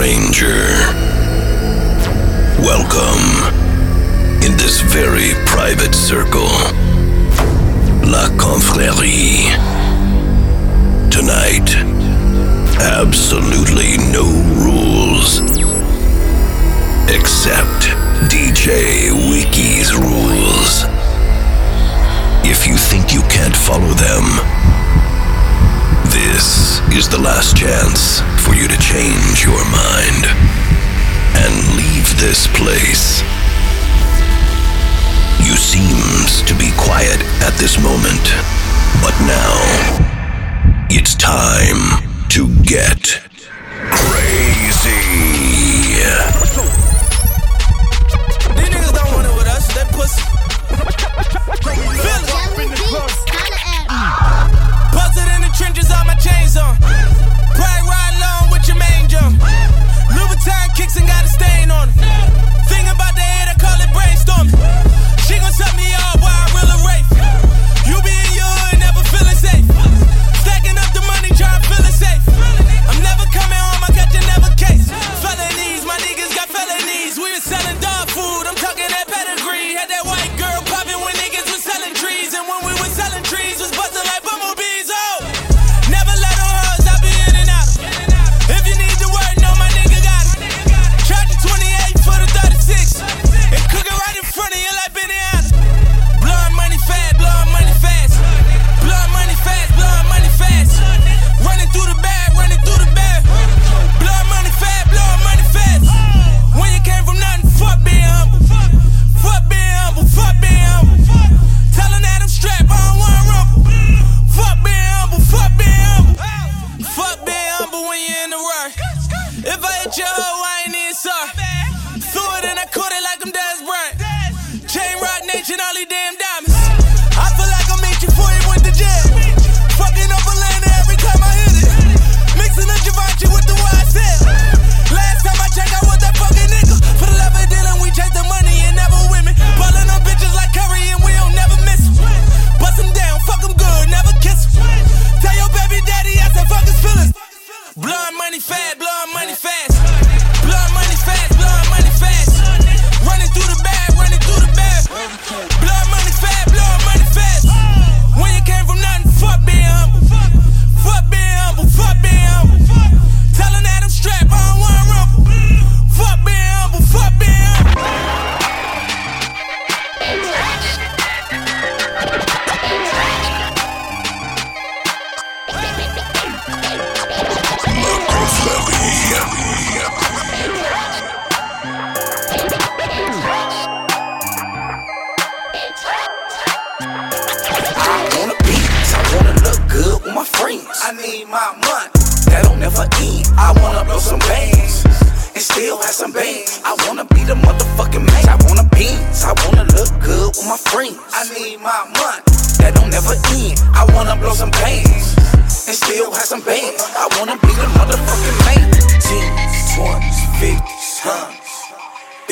stranger. Welcome in this very private circle. La Confrérie. Tonight, absolutely no rules. Except DJ Wiki's rules. If you think you can't follow them, this is the last chance for you to change your mind and leave this place. You seems to be quiet at this moment, but now it's time to get crazy. These niggas don't want it with us, they pussy. Feel it. Chains on.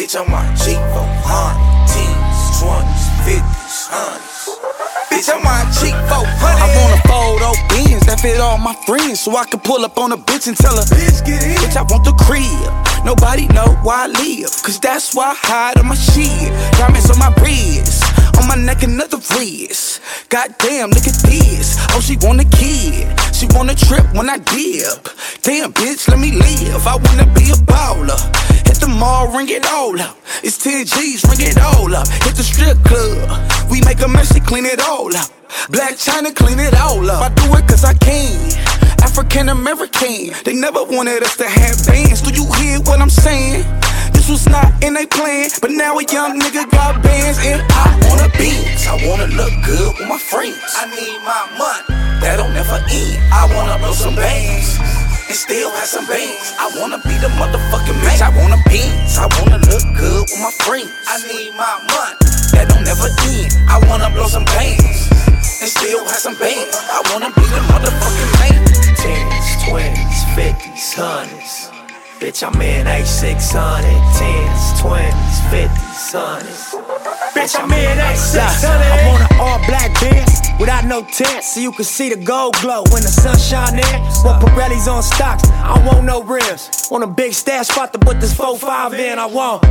Bitch, I'm my G for hundred. Teens, twenties, fifties, hundreds. Bitch, I'm my cheek for honey. I want a photo beans that fit all my friends, so I can pull up on a bitch and tell her, Bitch, get in. Bitch, I want the crib. Nobody know where I live, cause that's why I hide on my shit. Diamonds on my wrist, on my neck another wrist. Goddamn, look at this. Oh, she want a kid. She want a trip when I dip. Damn, bitch, let me live. I wanna be a baller. Hit the mall, ring it all up. It's 10 G's, ring it all up. Hit the strip club. We make a mess, she clean it all up. Black China, clean it all up. I do it cause I can. African American, they never wanted us to have bands. Do you hear what I'm saying? This was not in a plan, but now a young nigga got bands and I wanna be. I wanna look good with my friends. I need my money, that don't never end. I wanna blow some bands and still have some bands. I wanna be the motherfucking man. I wanna be. I wanna look good with my friends. I need my money, that don't never end. I wanna blow some bands and still have some bands. I wanna be the motherfucking man. Tens, twenties, fifties, hundreds. Bitch, I'm in A600. Tens, twenties, fifties, hundreds. Bitch, I'm in A600. I want an all black Benz without no tent, so you can see the gold glow when the sun shine in. Want Pirellis on stocks, I want no rims. Want a big stash spot to put this 4-5 in, I want.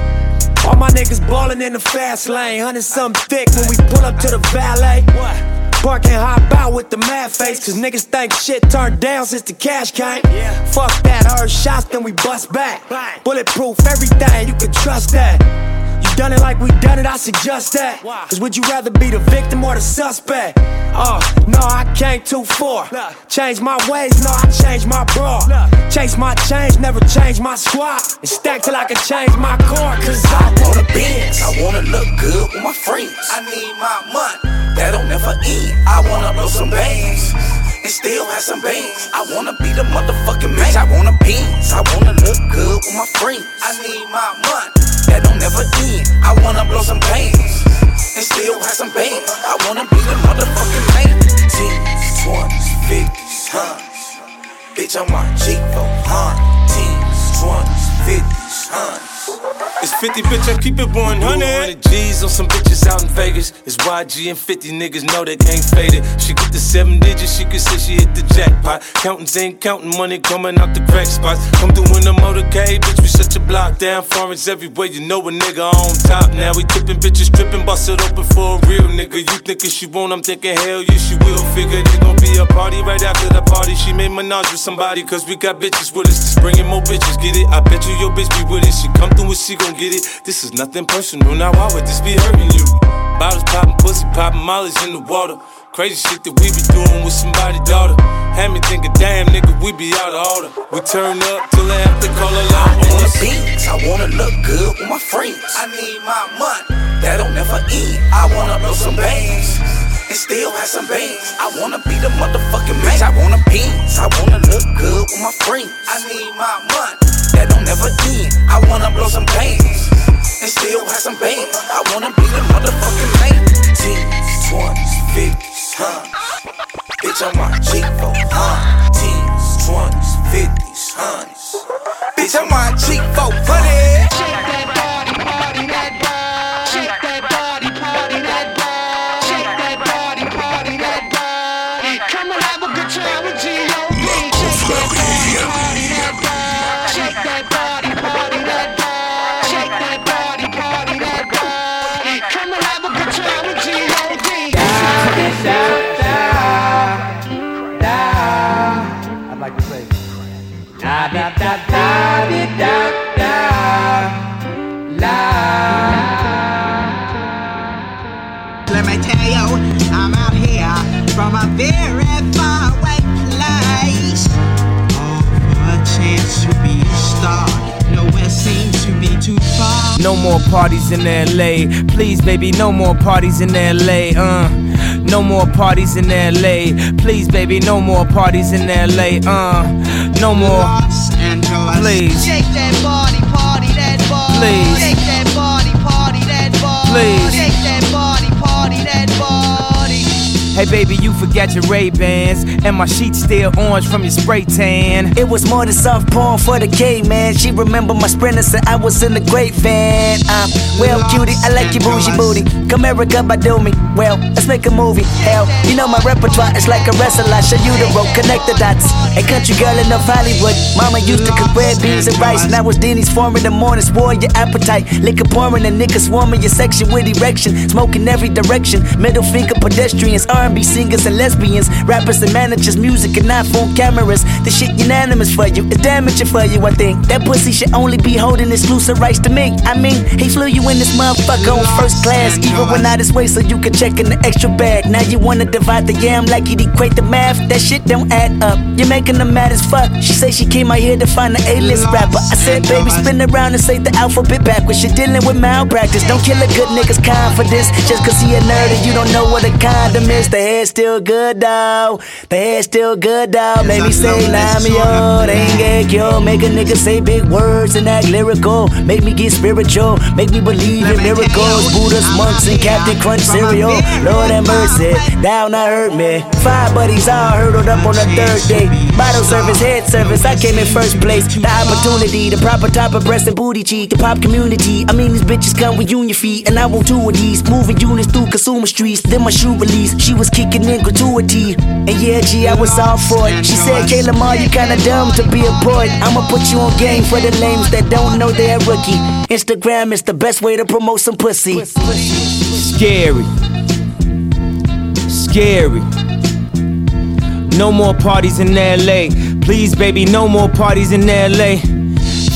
All my niggas ballin' in the fast lane, hundred something thick when we pull up to the valet. What? Park and hop out with the mad face, cause niggas think shit turned down since the cash came. Yeah. Fuck that, heard shots, then we bust back. Bulletproof, everything, you can trust that. Done it like we done it, I suggest that. Cause would you rather be the victim or the suspect? Oh, no, I came too far. Change my ways, no, I changed my bra. Chase my change, never change my squad. And stack till I can change my car, cause I wanna Benz. I wanna look good with my friends. I need my money that don't never end. I wanna blow some bands and still have some bands. I wanna be the motherfucking man. I wanna beans. I wanna look good with my friends. I need my money that don't never end. I wanna blow some bands and still have some bands. I wanna be the motherfucking man. Teens, twenties, fifties, hundreds. Bitch, I'm on G for hundred. Teens, twenties, fifties, hundreds. It's 50, bitch, I keep it 100. G's on some bitches out in Vegas. It's YG and 50 niggas know they can't fade it. She get the seven digits, she can say she hit the jackpot. Counting ain't counting money coming out the crack spots. Come through in the motorcade, bitch, we shut your block down. Foreigns everywhere, you know a nigga on top. Now we tipping bitches, tripping, bust it open for a real nigga. You thinking she won't, I'm thinking hell yeah, she will. Figure there's gonna be a party right after the party. She made menage with somebody, cause we got bitches with us. Just bringing more bitches, get it? I bet you your bitch be with it. She come through and she gon' get it. This is nothing personal, now why would this be hurting you? Bottles popping, pussy popping, mollies in the water. Crazy shit that we be doing with somebody's daughter. Had me thinking, damn nigga, we be out of order. We turn up till they have to call a lot I wanna beats, I wanna look good with my friends. I need my money, that don't never end. I wanna blow some bands and still have some bands. I wanna be the motherfucking man. I wanna beans, I wanna look good with my friends. I need my money that don't never end. I wanna blow some bands and still have some bands. I wanna be the motherfucking man. Teens, twenties, fifties, huh? More parties in LA. Please, baby, no more parties in LA. Uh. No more parties in LA. Please, baby, no more parties in LA. Uh. No more. Please. Shake that body, party that body. Please. Shake that body, party that body. Please. Shake that body, party that body. Hey baby, you forgot your Ray Bans, and my sheets still orange from your spray tan. It was more than soft porn for the K man. She remember my sprinter, said I was in the great van. I'm well, cutie, I like your bougie booty. Come America by do me. Well, let's make a movie. Hell, you know my repertoire is like a wrestler. I show you the rope, connect the dots. A country girl enough Hollywood. Mama used to cook red beans and rice. Now it's Denny's form in the morning, spoil your appetite. Liquor pouring and niggas swarming your section with erection. Smoking every direction. Middle finger pedestrians, R&B singers and lesbians, rappers and managers, music and iPhone cameras. This shit unanimous for you, it's damaging for you. I think that pussy should only be holding exclusive rights to me. I mean, he flew you in this motherfucker on first class, even when I this way, so you could check in the extra bag. Now you wanna divide the yam like you'd equate the math. That shit don't add up. You're making them mad as fuck. She say she came out here to find an A-list rapper. I said, baby, spin around and say the alphabet backwards. You're dealing with malpractice. Don't kill a good nigga's confidence just cause he a nerd and you don't know what a condom is. The head still good though. The head still good though. Make me say, me old, ain't get killed. Make a nigga say big words and act lyrical. Make me get spiritual. Make me believe in miracles. Buddhas, monks, and Captain Crunch cereal. Lord have mercy, down I hurt me. Five buddies all hurdled up on the third day. Bottle service, head service, I came in first place. The opportunity, the proper type of breast and booty cheek, the pop community. I mean, these bitches come with union feet, and I want two of these. Moving units through consumer streets. Then my shoe release, she was kicking in And yeah, G, I was all for it. She said, Kayla Ma, you kinda dumb to be a poet. I'ma put you on game for the lames that don't know they're rookie. Instagram is the best way to promote some pussy. Scary. Scary. No more parties in LA. Please, baby, no more parties in LA.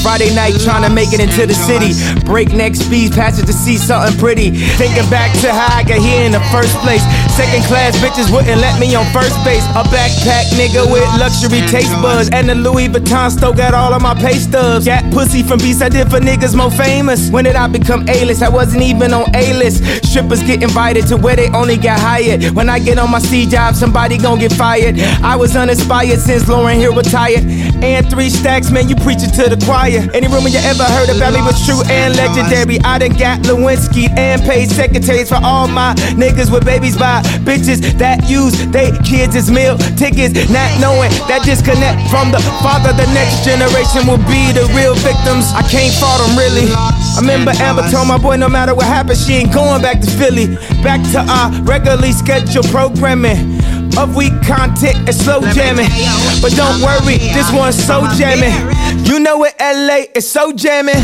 Friday night trying to make it into the city. Breakneck speeds, passing to see something pretty. Thinking back to how I got here in the first place. Second class bitches wouldn't let me on first base. A backpack nigga with luxury taste buds. And the Louis Vuitton still got all of my pay stubs. Got pussy from beats I did for niggas more famous. When did I become A-list? I wasn't even on A-list. Strippers get invited to where they only got hired. When I get on my C job, somebody gon' get fired. I was uninspired since Lauren Hill retired. And three stacks, man, you preaching to the choir. Any rumor you ever heard about me was true and legendary. I done got Lewinsky and paid secretaries for all my niggas with babies by bitches that use they kids as meal tickets. Not knowing that disconnect from the father, the next generation will be the real victims. I can't fault them really. I remember Amber told my boy no matter what happens, she ain't going back to Philly. Back to our regularly scheduled programming of weak content and slow jamming. But don't worry, this one's so jamming. You know what LA is so jamming.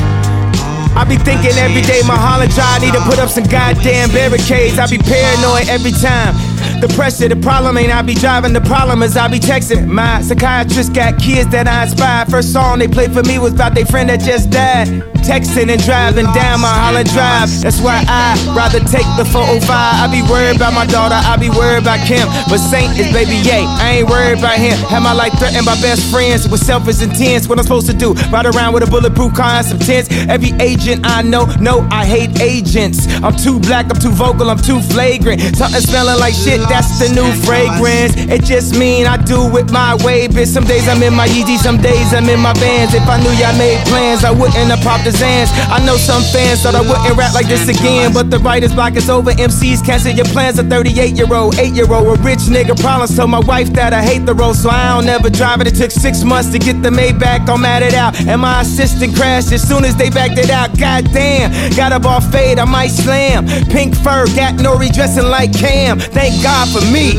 I be thinking every day my Holland Drive need to put up some goddamn barricades. I be paranoid every time. The pressure, the problem ain't I be driving, the problem is I be texting. My psychiatrist got kids that I inspire. First song they played for me was about their friend that just died. Texting and driving down my Holland Drive. That's why I rather take the 405. I be worried about my daughter, I be worried about Kim. But Saint is baby yay, I ain't worried about him. Have my life threatened by best friends with selfish intents. What I'm supposed to do? Ride around with a bulletproof car and some tents. Every agent I know, no, I hate agents. I'm too black, I'm too vocal, I'm too flagrant. Something smelling like shit, that's the new fragrance. It just mean I do it my way, bitch. Some days I'm in my Yeezy, some days I'm in my Vans. If I knew y'all made plans, I wouldn't have popped the I know some fans thought I wouldn't rap like this again, but the writer's block is over. MCs cancel your plans. A 38 year old, 8 year old, a rich nigga problems. Told my wife that I hate the road, so I don't ever drive it. It took six months to get the Maybach, I'm at it out. And my assistant crashed as soon as they backed it out. Goddamn, got a ball fade, I might slam. Pink fur, got no redressing like Cam. Thank God for me.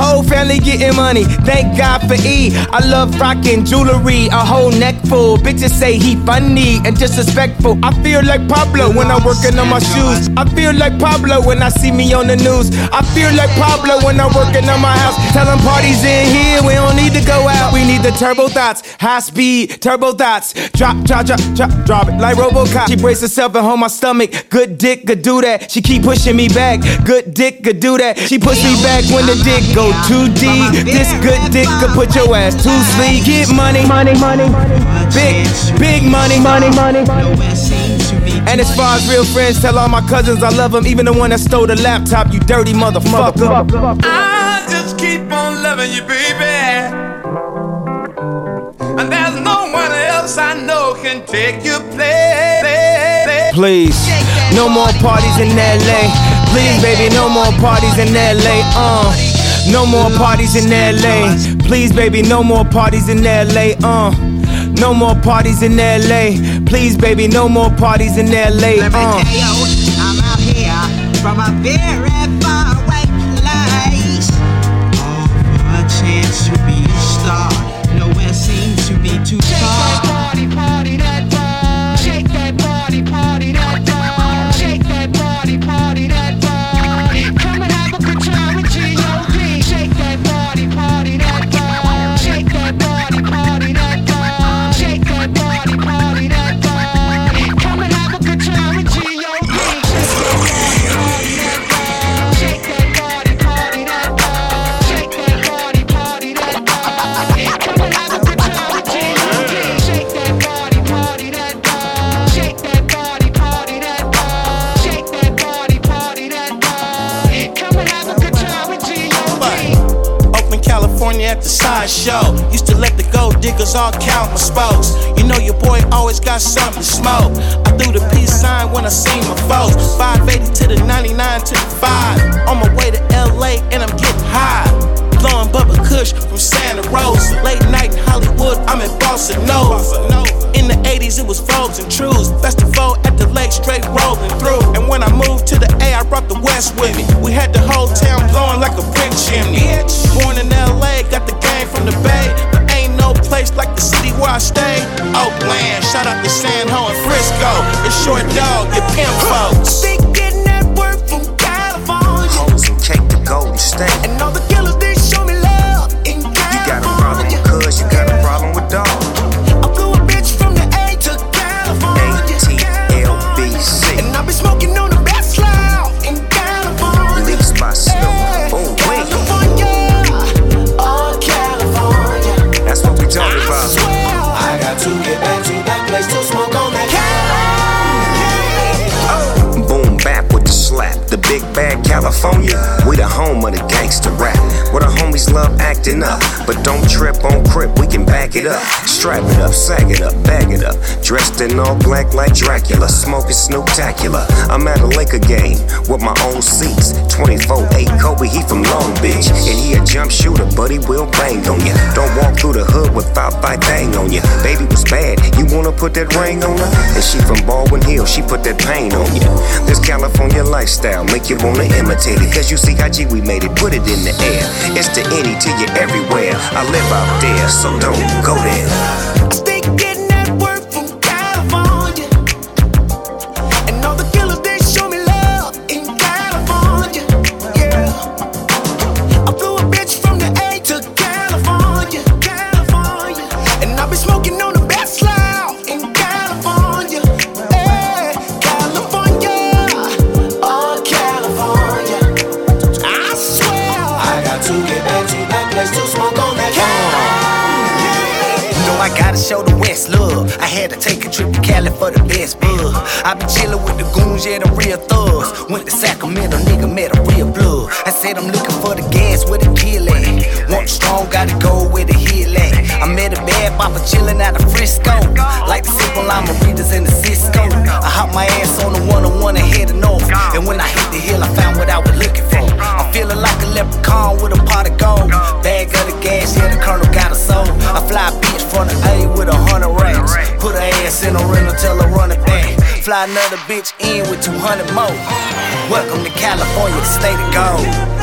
Whole family getting money, thank God for E. I love rocking jewelry, a whole neck full. Bitches say he funny and disrespectful. I feel like Pablo when I'm working on my shoes. I feel like Pablo when I see me on the news. I feel like Pablo when I'm working on my house. Tell them parties in here, we don't need to go out. We need the turbo thoughts, high speed, turbo thoughts. Drop, drop, drop, drop, drop it like Robocop. She brace herself and hold my stomach. Good dick could do that. She keep pushing me back. Good dick could do that. She push me back when the dick go too deep. This good dick could put your ass to sleep. Get money, money, money, big, big money, money, money. money, And as far as real friends, tell all my cousins I love them, even the one that stole the laptop. You dirty motherfucker. I just keep on loving you, baby. And there's no one else I know can take your place. Please, no more parties in LA. Please, baby, no more parties in LA. Uh, no more parties in LA. Please, baby, no more parties in LA. Uh, no more parties in LA. Please, baby, no more parties in LA. Let me Uh. tell you, I'm out here from a very the all count my spokes. You know your boy always got something to smoke. I threw the peace sign when I seen my folks. 580 to the 99 to the 5. On my way to LA and I'm getting high. Blowing Bubba Kush from Santa Rosa. Late night in Hollywood, I'm in Bossa Nova. In the 80s, it was Vogues and Trues. Festival at the lake, straight rolling through. And when I moved to the A, I brought the West with me. We had the whole town blowing like a brick chimney. Born in LA, got the game from the Bay. Place like the city where I stay. Oakland, shout out to San Ho and Frisco. It's short dog, your pimp folks. They getting that work from California. Hoes and cake to Golden State. And all the California. We the home of the gangster rap. Where the homies love acting up. But don't trip on crip, we can back it up. Strap it up, sag it up, bag it up. Dressed in all black like Dracula. Smoking Snooptacular. I'm at a Laker game with my own seats. 24 8 Kobe, he from Long Beach. And he a jump shooter, but he will bang on ya. Don't walk through the hood without that bang on ya. Baby was bad, you wanna put that ring on her? And she from Baldwin Hill, she put that pain on ya. This California lifestyle make you wanna Cause you see how G we made it, put it in the air. It's the any to you everywhere. I live out there, so don't go there. The yeah, the real thugs. Went to Sacramento, nigga met a real blood. I said I'm looking for the gas with the kill at. Want strong, gotta go with the heel at. I met a bad papa chillin' out of Frisco. Like the simple llama readers in the Cisco. I hop my ass on the Fly another bitch in with 200 more. Welcome to California, state of gold.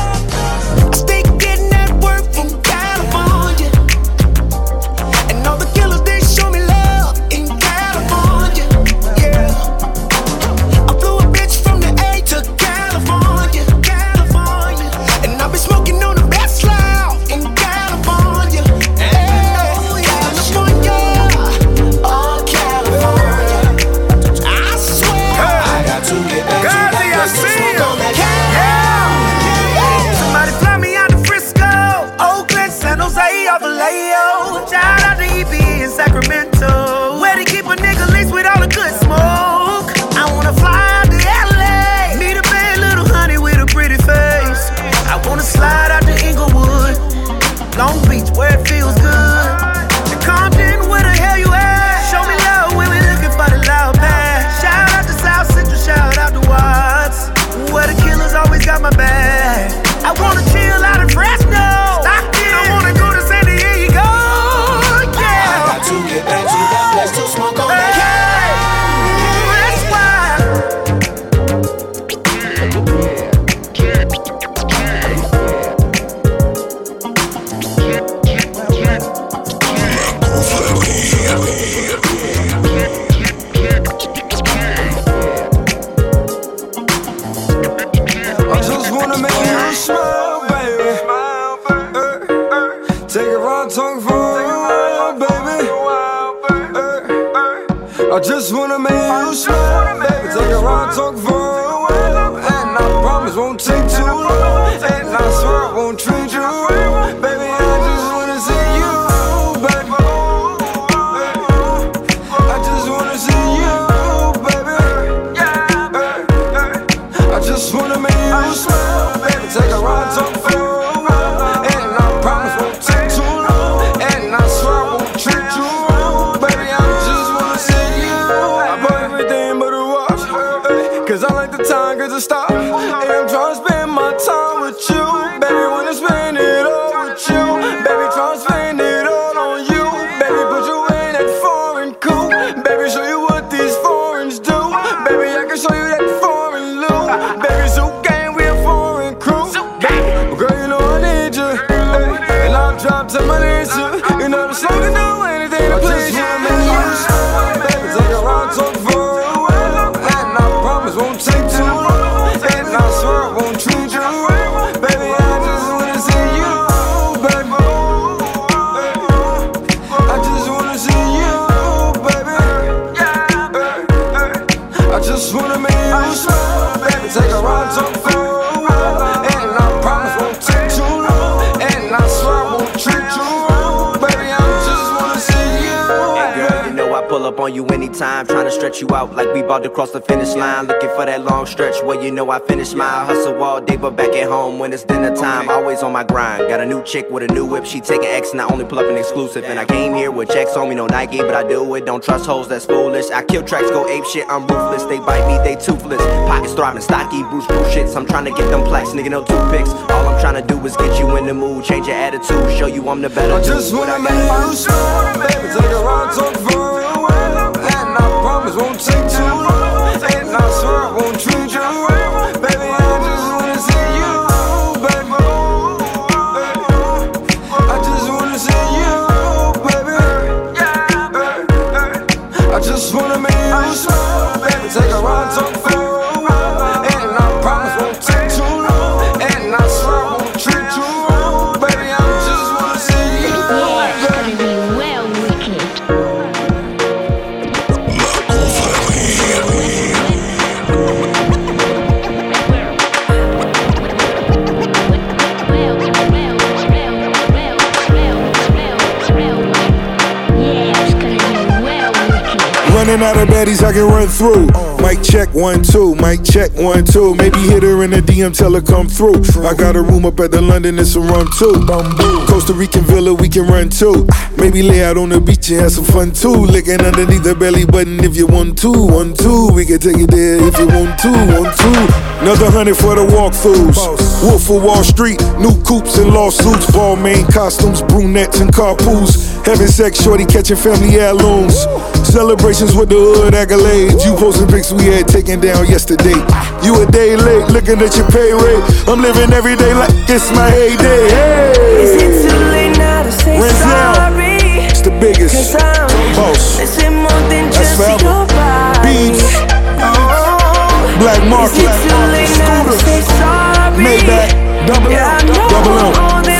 To stretch you out like we bout to cross the finish line. Looking for that long stretch where you know I finish my hustle all day, but back at home when it's dinner time, always on my grind. Got a new chick with a new whip, she taking X and I only pull up an exclusive. And I came here with checks on me, no Nike, but I do it. Don't trust hoes, that's foolish. I kill tracks, go ape shit, I'm ruthless. They bite me, they toothless. Pockets throbbing, stocky, Bruce Bruce shits. I'm trying to get them plaques, nigga, no toothpicks. All I'm trying to do is get you in the mood, change your attitude, show you I'm the better. I just. Wanna I make you smile, baby. Take a ride, talk for promise won't take too long. And I swear I won't treat you wrong, Running out of baddies I can run through. Mic check one two, mic check one two. Maybe hit her in the DM, tell her come through. I got a room up at the London it's a rum too. Costa Rican villa we can run too. Maybe lay out on the beach and have some fun too. Licking underneath the belly button if you want to. One two, we can take it there if you want to. One two. Another hundred for the walkthroughs. Wolf of Wall Street, new coops and lawsuits, ball main costumes, brunettes and carpools. Having sex, shorty catching family heirlooms. Celebrations with the hood accolades. You posting pics we had taken down yesterday. You a day late, looking at your pay rate. I'm living every day like it's my heyday. Hey! Is it too late now to say Renzel. sorry? It's the biggest. Cause I'm Boss. That's just forever. Beats. Oh, Black Market. Is it too late now to say sorry? Maybach. Double yeah, M. Double M.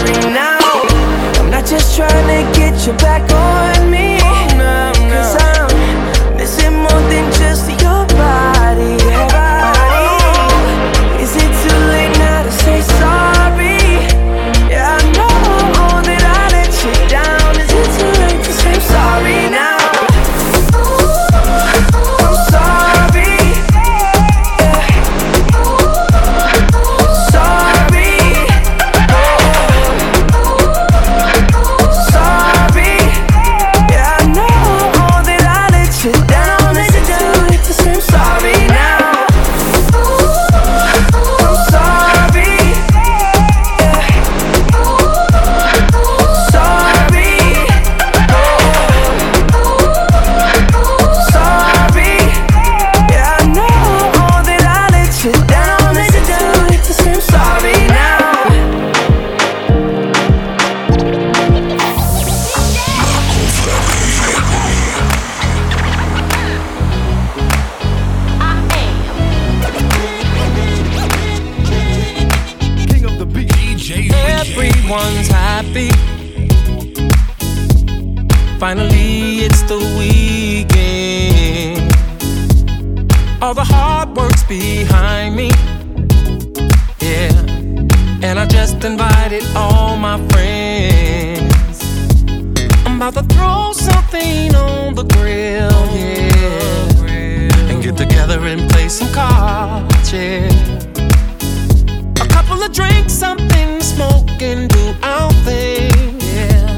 sorry now? I'm not just trying to get you back on me. Cause I'm Finally, it's the weekend. All the hard work's behind me. Yeah. And I just invited all my friends. I'm about to throw something on the grill, yeah. And get together and play some cards, yeah. A couple of drinks, something to smoke, and do our thing.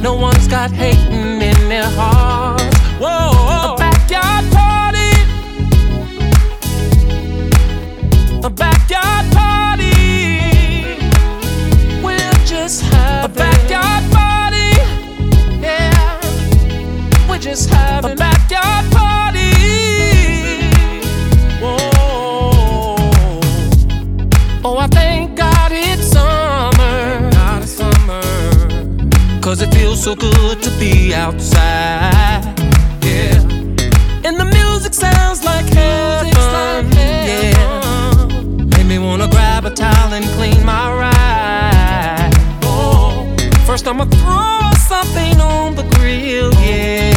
No one's got hating in their hearts. Whoa, a backyard party. A backyard party. We'll just have a backyard party. Yeah. We're just having a backyard party. So good to be outside. Yeah. And the music sounds like heaven. Yeah. Made me wanna grab a towel and clean my ride. Oh, first I'ma throw something on the grill, yeah.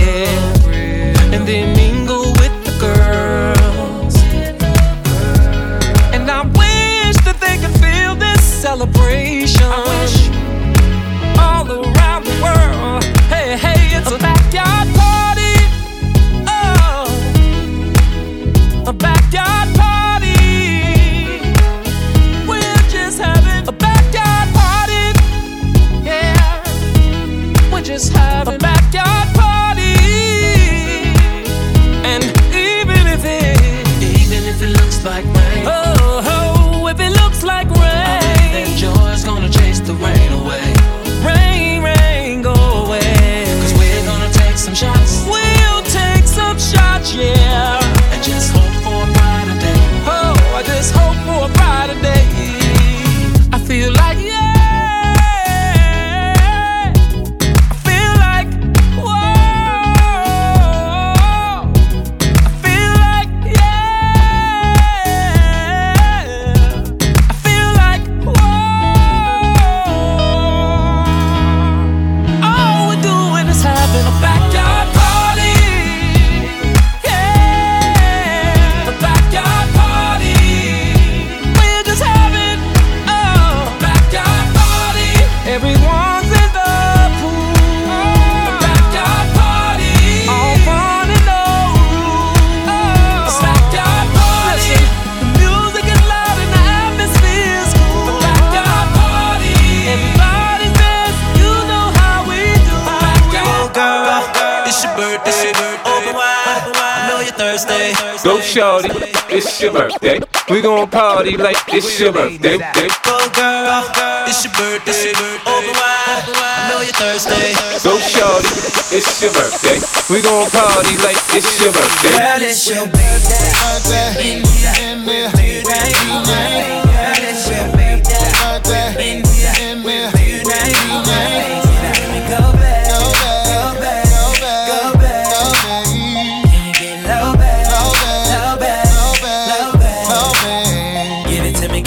Your birthday. We gon' party like it's your birthday. Go girl, it's your birthday. Open wide, I know you're thirsty. Go shorty, it's your birthday. We gon' party like it's your birthday. Girl, it's your birthday.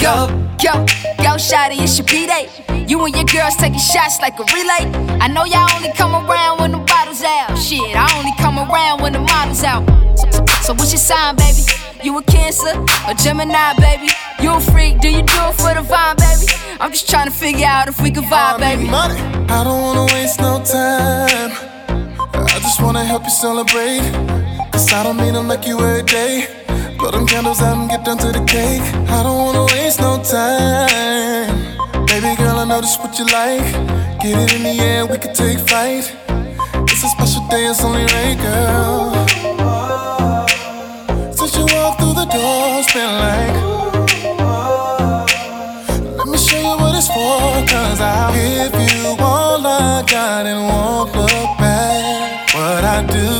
It go. Yo, yo, shawty, it's your B-Day. You and your girls taking shots like a relay. I know y'all only come around when the bottles out. Shit, I only come around when the models out. So, so, so what's your sign, baby? You a Cancer or Gemini, baby? You a freak? Do you do it for the vibe, baby? I'm just trying to figure out if we can vibe, baby. Money. I don't wanna waste no time. I just wanna help you celebrate. Cause I don't mean to like you every day. Blow them candles out and get down to the cake. I don't wanna waste no time. Baby girl, I know this what you like. Get it in the air, we can take flight. It's a special day, it's only right, girl. Since you walked through the door, it's been like. Let me show you what it's for, cause I'll give you all I got and won't look back. What I do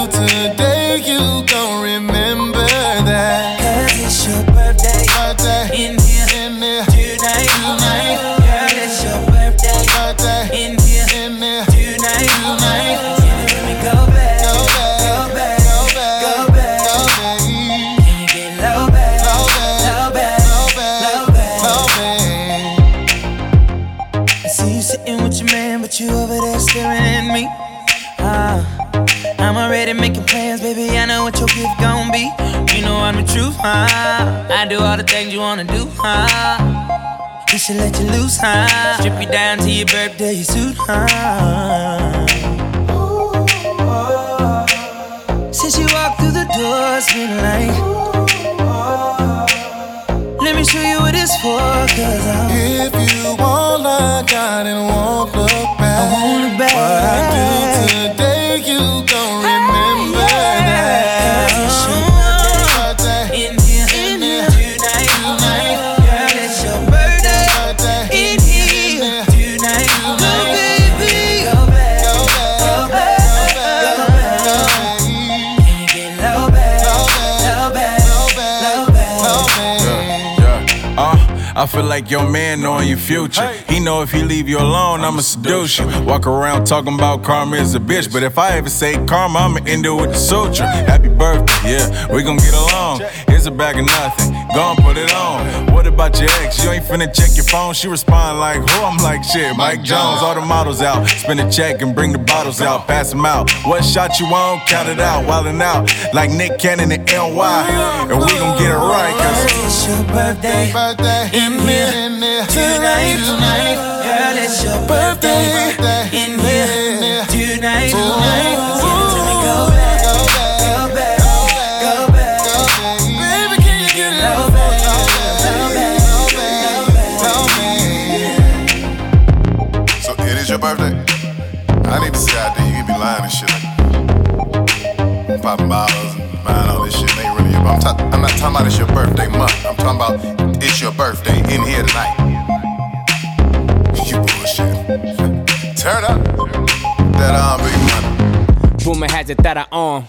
huh? I do all the things you wanna do, huh? We should let you loose, huh? Strip you down to your birthday suit, huh? Since you walked through the door, it's been like. Let me show you what it's for, cause I'm. If you want I didn't won't like your man knowing your future. He know if he leave you alone, I'ma seduce you. Walk around talking about karma is a bitch, but if I ever say karma, I'ma end it with the suture. Happy birthday, yeah, we gon' get along. Here's a bag of nothing, gon' put it on. What about your ex? You ain't finna check your phone. She respond like, who? I'm like, shit, Mike Jones. All the models out, spin a check and bring the bottles out, pass them out. What shot you on? Count it out, wildin' out like Nick Cannon and NY, and we gon' get it right, cause. It's your birthday, birthday. in here tonight, tonight. Girl, it's your birthday, in here tonight, tonight. Popping bottles buying all this shit. Ain't really your. I'm, ta- I'm not talking about it's your birthday month. I'm talking about it's your birthday in here tonight. You bullshit. Turn up. That arm, big money. Rumor has it that I own.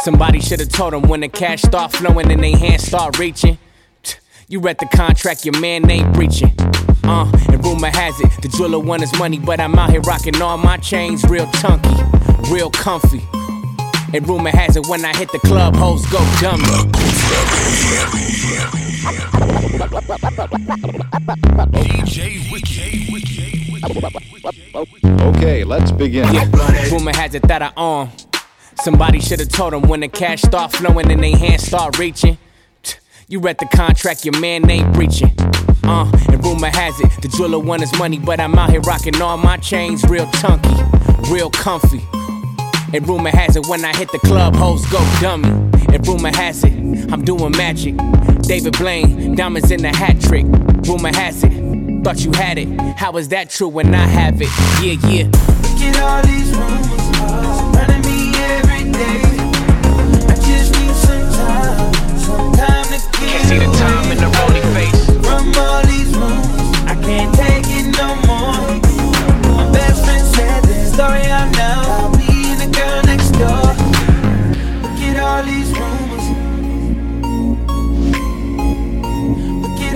Somebody should have told them when the cash start flowing and they hands start reaching. You read the contract, your man ain't breaching. Uh, and rumor has it, the jeweler want his money, but I'm out here rocking all my chains real chunky, real comfy. And rumor has it, when I hit the club, hoes go dummy. Okay, let's begin. Yeah, rumor has it that I own. Somebody should have told them when the cash start flowing and they hands start reaching. You read the contract, your man ain't breaching. Uh, and rumor has it, the jeweler want his money, but I'm out here rocking all my chains real chunky, real comfy. And rumor has it, when I hit the club, hoes go dummy. And rumor has it, I'm doing magic. David Blaine, diamonds in the hat trick. Rumor has it, thought you had it. How is that true when I have it? Yeah, yeah. Look at all these rumors surrounding me every day. I just need some time, some time to get Can't see the time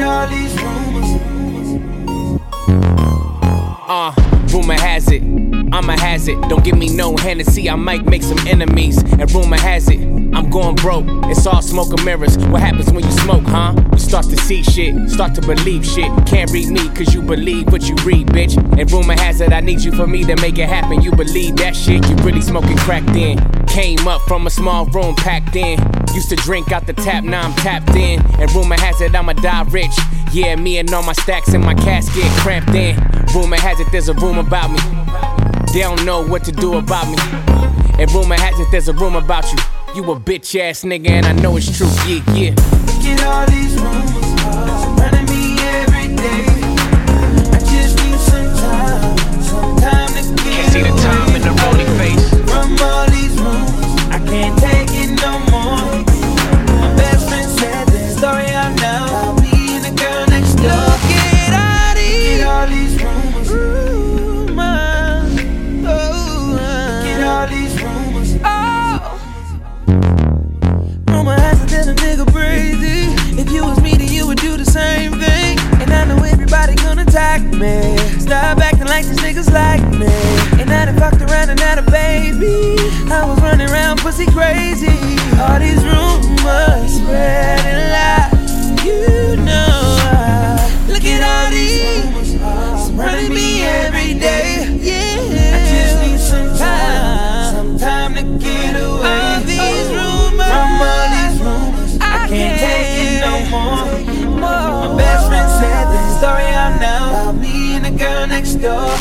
all these rumors. Uh, rumor has it. Don't give me no Hennessy, I might make some enemies. And rumor has it, I'm going broke. It's all smoke and mirrors. What happens when you smoke, huh? You start to see shit, start to believe shit. Can't read me, cause you believe what you read, bitch. And rumor has it, I need you for me to make it happen. You believe that shit, you really smoking crack then. Came up from a small room packed in. Used to drink out the tap, now I'm tapped in. And rumor has it, I'ma die rich. Yeah, me and all my stacks in my casket cramped in. Rumor has it, there's a room about me. They don't know what to do about me. And rumor has it, there's a rumor about you. You a bitch ass nigga, and I know it's true. Yeah, yeah. Look at all these rumors surrounding me every day. I just need some time, some time to get Can't see the time in the rolling face. From all these rumors, I can't take it no more. crazy. If you was me, then you would do the same thing. And I know everybody gonna attack me. Stop acting like these niggas like me. And I done fucked around and had a baby. I was running around pussy crazy. All these rumors spreading lies. You know I look at all these rumors spreading me every day. Yeah. No.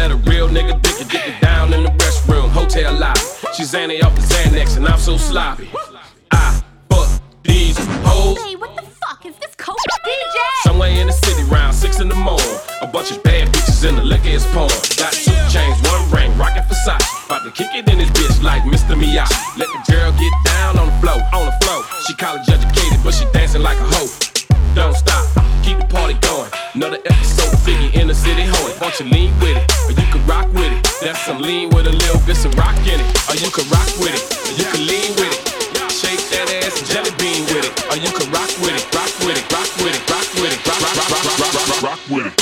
Let a real nigga dig it. Get it down in the restroom, hotel lobby. She's Zanny off the Xanax, and I'm so sloppy. I fuck these hoes. Hey, what the fuck is this coke? DJ! Somewhere in the city, round six in the morning. A bunch of bad bitches in the liquor is pouring. Got two chains, one ring, rockin' Versace. About to kick it in this bitch like Mr. Miyagi. Let the girl get down on the floor, on the floor. She college educated, but she dancing like a hoe. Don't stop, keep the party going. Another episode Figgy in the city hoeing. Want you lean with it, or you can rock with it. That's some lean with a little bit of rock in it. Or you can rock with it, or you can lean with it. Shake that ass and jelly bean with it. Or you can rock with it, rock with it, rock with it, rock with it, rock, rock, rock, rock, rock, rock, rock, rock with it.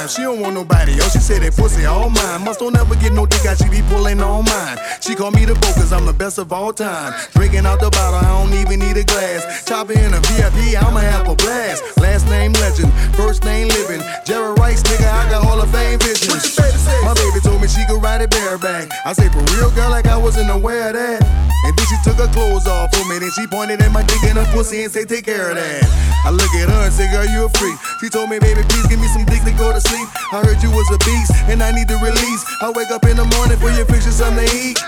Time. She don't want nobody else. She said that pussy all mine. Must don't ever get no dick out, she be pulling on mine. She call me the boat cause I'm the best of all time. Drinking out the bottle, I don't even need a glass. Chopper in a VIP, I'ma have a blast. Last name legend, first name living. Jerry Rice, nigga, I got Hall of Fame visions. My baby told me she could ride it bareback. I say for real, girl, like I wasn't aware of that. And then she took her clothes off for me. Then she pointed at my dick and her pussy and say, take care of that. I look at her and say, girl, you a freak. She told me, baby, please give me some dick to go to sleep. I heard you was a beast and I need to release. I wake up in the morning for your picture, something to eat.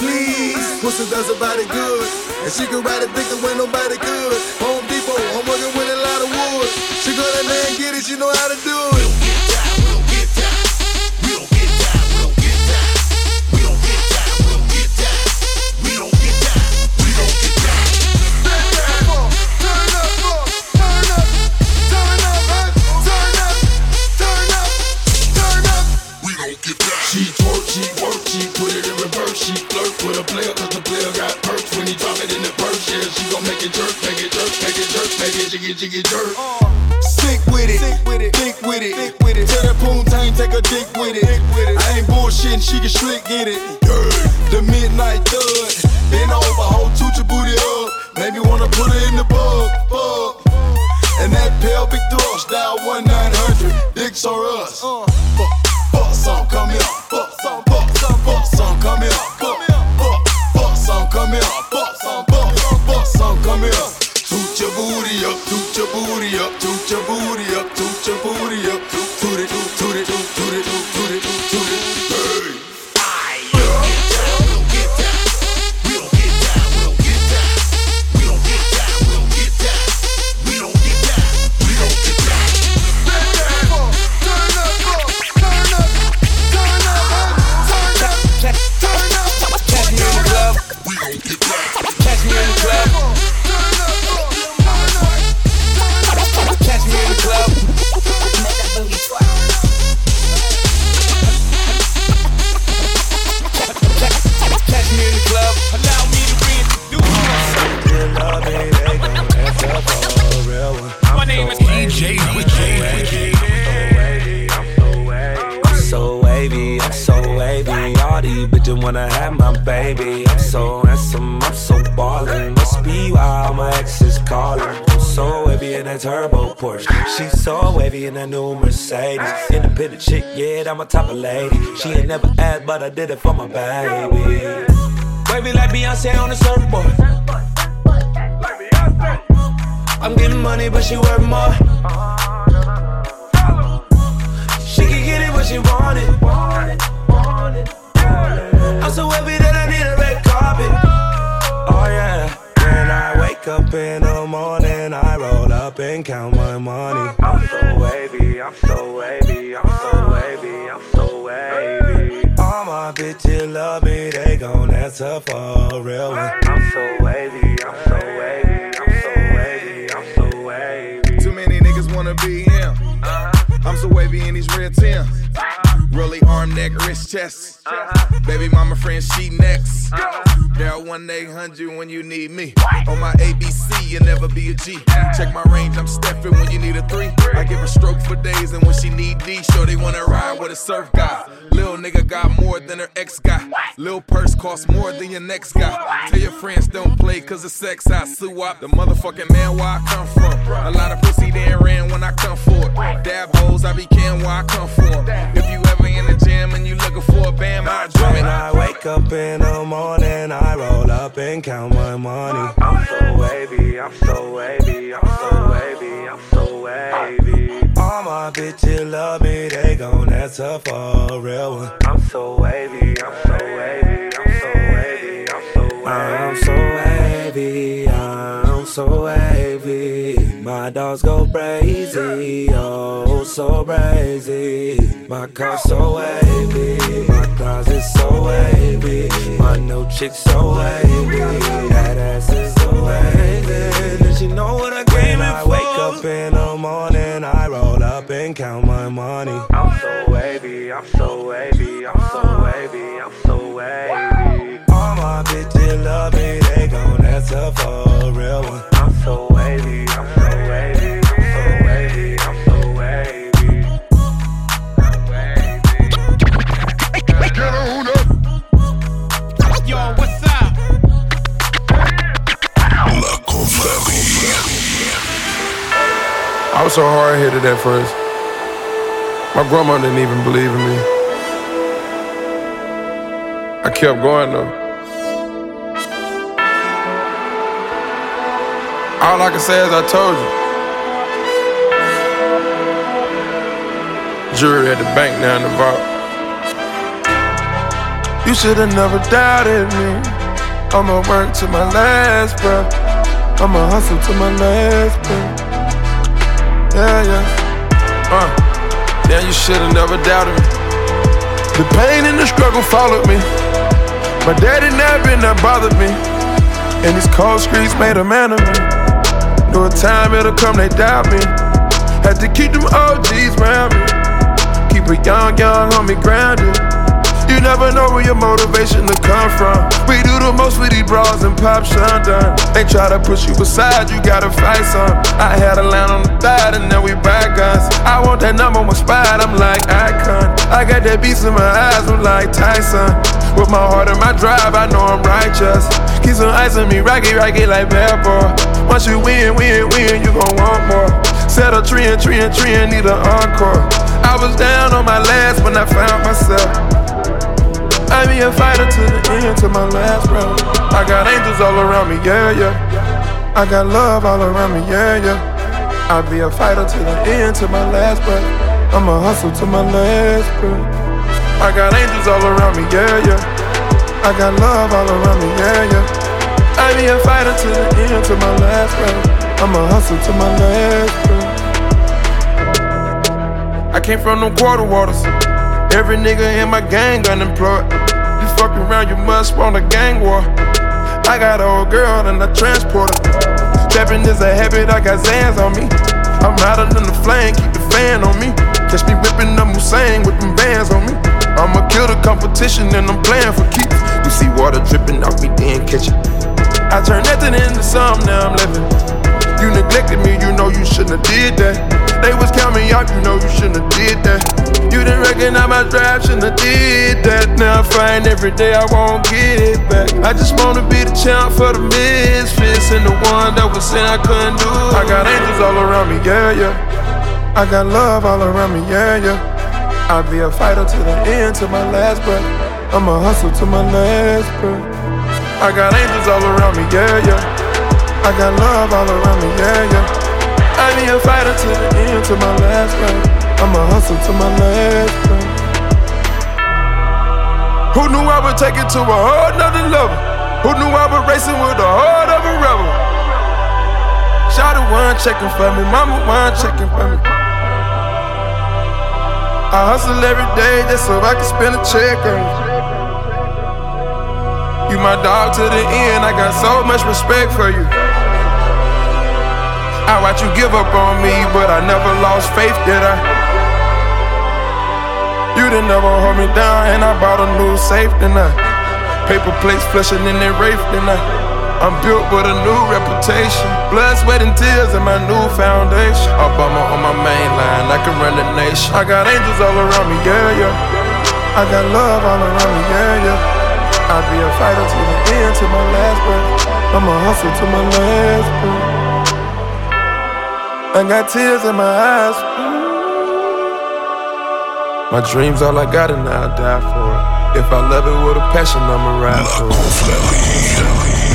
Please, pussy does a body good. And she can ride a dick when nobody could. Home Depot, I'm working with a lot of wood. She go that man get it, she know how to do it. Jiggy jiggy jerk. Sick with it, thick with it, thick with it, thick with it. Tell that poontang take a dick with it. I ain't bullshitting, she can slick get it. The midnight thud, bend over, hold toot your booty up. Maybe wanna put her in the bug. Wavy. All these bitches wanna have my baby. I'm so handsome, I'm so ballin'. Must be why all my exes callin'. I'm so wavy in that turbo Porsche. She's so wavy in that new Mercedes. Independent chick, yeah, I'm a type of lady. She ain't never asked, but I did it for my baby. Wavy like Beyonce on the surfboard. I'm getting money, but she worth more. She can get it when she want it. I'm so happy that I need a red carpet. Oh yeah. When I wake up in the morning, I roll up and count my money. I'm so wavy, I'm so wavy, I'm so wavy, I'm so wavy. All my bitches love me, they gon' answer for a real one. I'm so wavy, I'm so wavy, I'm so wavy, I'm so wavy. Too many niggas wanna be him. I'm so wavy in these red Tims. Really arm, neck, wrist, chest. Uh-huh. Baby mama friend, she next. Uh-huh. Dial 1 800 when you need me. On my ABC, you never be a G. Check my range, I'm stepping when you need a three. I give her stroke for days, and when she need D, sure they wanna ride with a surf guy. Lil nigga got more than her ex guy. Lil purse costs more than your next guy. Tell your friends don't play cause of sex. I sue up the motherfucking man where I come from. A lot of pussy they ran when I come for it. Dab hoes, I be can where I come from. If you in the gym and you looking for a bam, I drum it. I wake up in the morning, I roll up and count my money. I'm so wavy, I'm so wavy, I'm so wavy, I'm so wavy. All my bitches love me, they gon' answer for a real one. I'm so wavy, I'm so My dogs go crazy, oh so crazy. My car so wavy, my closet so wavy. My new chick so wavy, that ass is so wavy. And she know what I came when I wake up in the morning, I roll up and count my money. I'm so wavy, I'm so wavy, I'm so wavy, I'm so wavy. All my bitches love me, they gon' answer for a real one. I'm so wavy, I'm so wavy, was so hard headed at first. My grandma didn't even believe in me. I kept going though. All I can say is I told you. Jury at the bank now in the vault. You should've never doubted me. I'ma work to my last breath. I'ma hustle to my last breath. Yeah, yeah. Uh, yeah, you should've never doubted me. The pain and the struggle followed me. My daddy napping that bothered me. And these cold streets made a man of me. Knew a time it'll come, they doubt me. Had to keep them OGs around me. Keep a young, young homie grounded. Never know where your motivation to come from. We do the most with these bras and pop shundun. They try to push you aside, you gotta fight some. I had a line on the thigh and then we buy guns. I want that number one spot, I'm like icon. I got that beast in my eyes, I'm like Tyson. With my heart and my drive, I know I'm righteous. Keep some ice on me, rocky, rocky like bad boy. Once you win, win, win, you gon' want more. Set a tree and tree and tree and need an encore. I was down on my last when I found myself. I be a fighter to the end, to my last breath. I got angels all around me, yeah, yeah. I got love all around me, yeah, yeah. I be a fighter to the end, to my last breath. I'ma hustle to my last breath. I got angels all around me, yeah, yeah. I got love all around me, yeah, yeah. I be a fighter to the end, to my last breath. I'ma hustle to my last breath. I came from them quarter waters. Every nigga in my gang unemployed. You fuck around, you must spawn a gang war. I got an old girl and I transport her. Is a habit, I got Zans on me. I'm hotter than the flame, keep the fan on me. Catch me whipping up Hussein with them bands on me. I'ma kill the competition and I'm playing for keeps. You see water dripping off me, then catch it. I turn nothing into something, now I'm living. You neglected me, you know you shouldn't have did that. They was counting out, you know you shouldn't have did that. You didn't recognize my drive, shouldn't have did that. Now I find every day I won't get it back. I just wanna be the champ for the misfits and the one that was saying I couldn't do. it. I got angels all around me, yeah, yeah. I got love all around me, yeah, yeah. I'll be a fighter to the end, to my last breath. I'ma hustle to my last breath. I got angels all around me, yeah, yeah. I got love all around me, yeah, yeah. I be a fighter to the end, to my last breath. I'ma hustle to my last breath. Who knew I would take it to a whole nother level? Who knew I was racing with the heart of a rebel? Shout Shot one checking for me, mama one checking for me. I hustle every day just so I can spend a check on you. You my dog to the end, I got so much respect for you. I watch you give up on me, but I never lost faith, did I? You didn't never hold me down, and I bought a new safe, then I Paper plates flushing in their rafe, then I I'm built with a new reputation. Blood, sweat, and tears in my new foundation. Obama on my main line, I can run the nation. I got angels all around me, yeah, yeah. I got love all around me, yeah, yeah. I'll be a fighter to the end, to my last breath. I'ma hustle to my last breath. I got tears in my eyes. My dreams all I got and I'll die for it. If I love it with a passion, I'ma ride for it.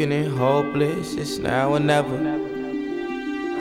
Heartbroken and hopeless, it's now or never.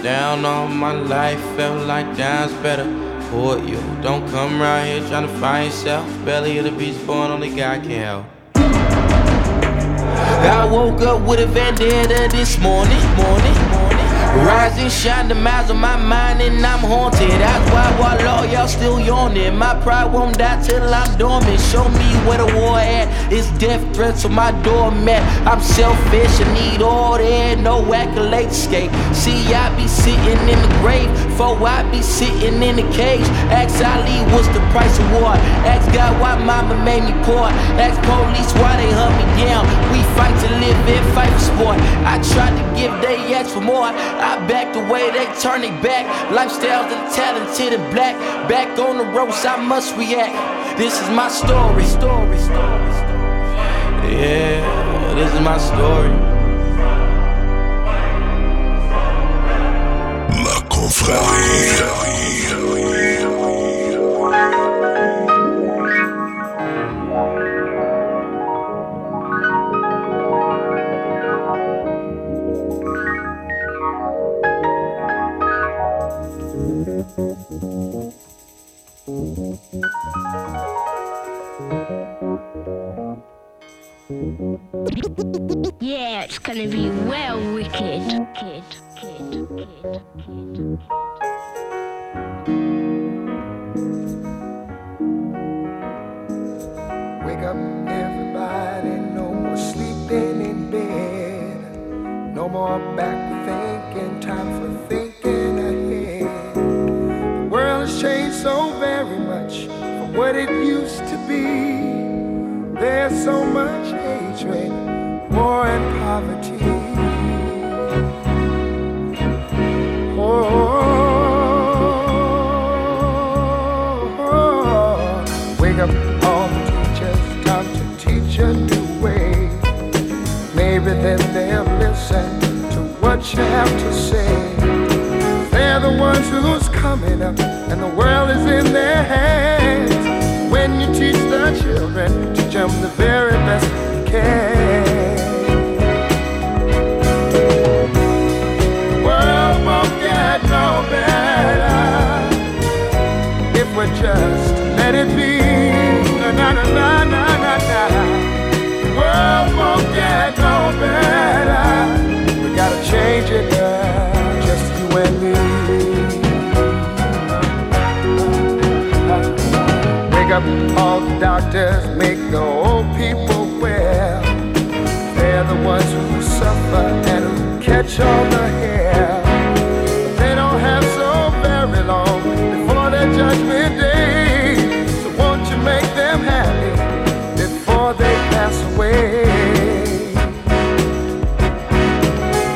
Down on my life, felt like down's better. For you, don't come around here trying to find yourself. Belly of the beast born, only God can help. I woke up with a vendetta this morning, morning. Rise and shine the miles of my mind and I'm haunted. That's why while all y'all still yawning, my pride won't die till I'm dormant. Show me where the war at. It's death threats on my doormat. I'm selfish, I need all that, no accolades escape. See, I be sitting in the grave, for I be sitting in the cage. Ask Ali, what's the price of war? Ask God why mama made me poor. Ask police why they hunt me down. We fight to live and fight for sport. I tried to give they ask for more. I back the way they turn it back. Lifestyles of the talented and black. Back on the ropes, I must react. This is my story. Story, story, story. Yeah, this is my story. Confrérie. Back catch all the hair. They don't have so very long before their judgment day. So won't you make them happy before they pass away?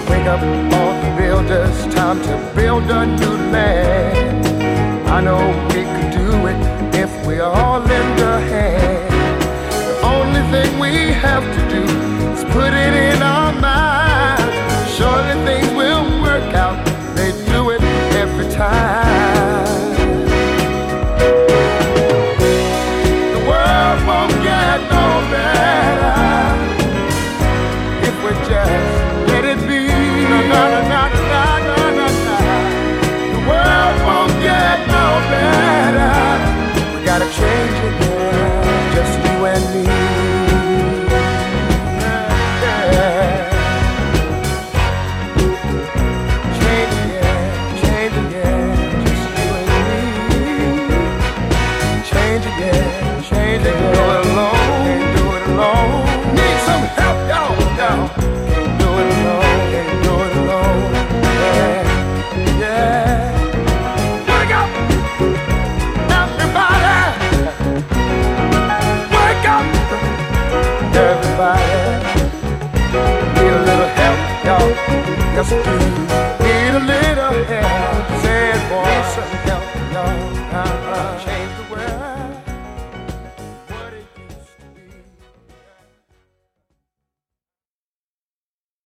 Wake up all the builders, time to build a new land. I know time. Everybody.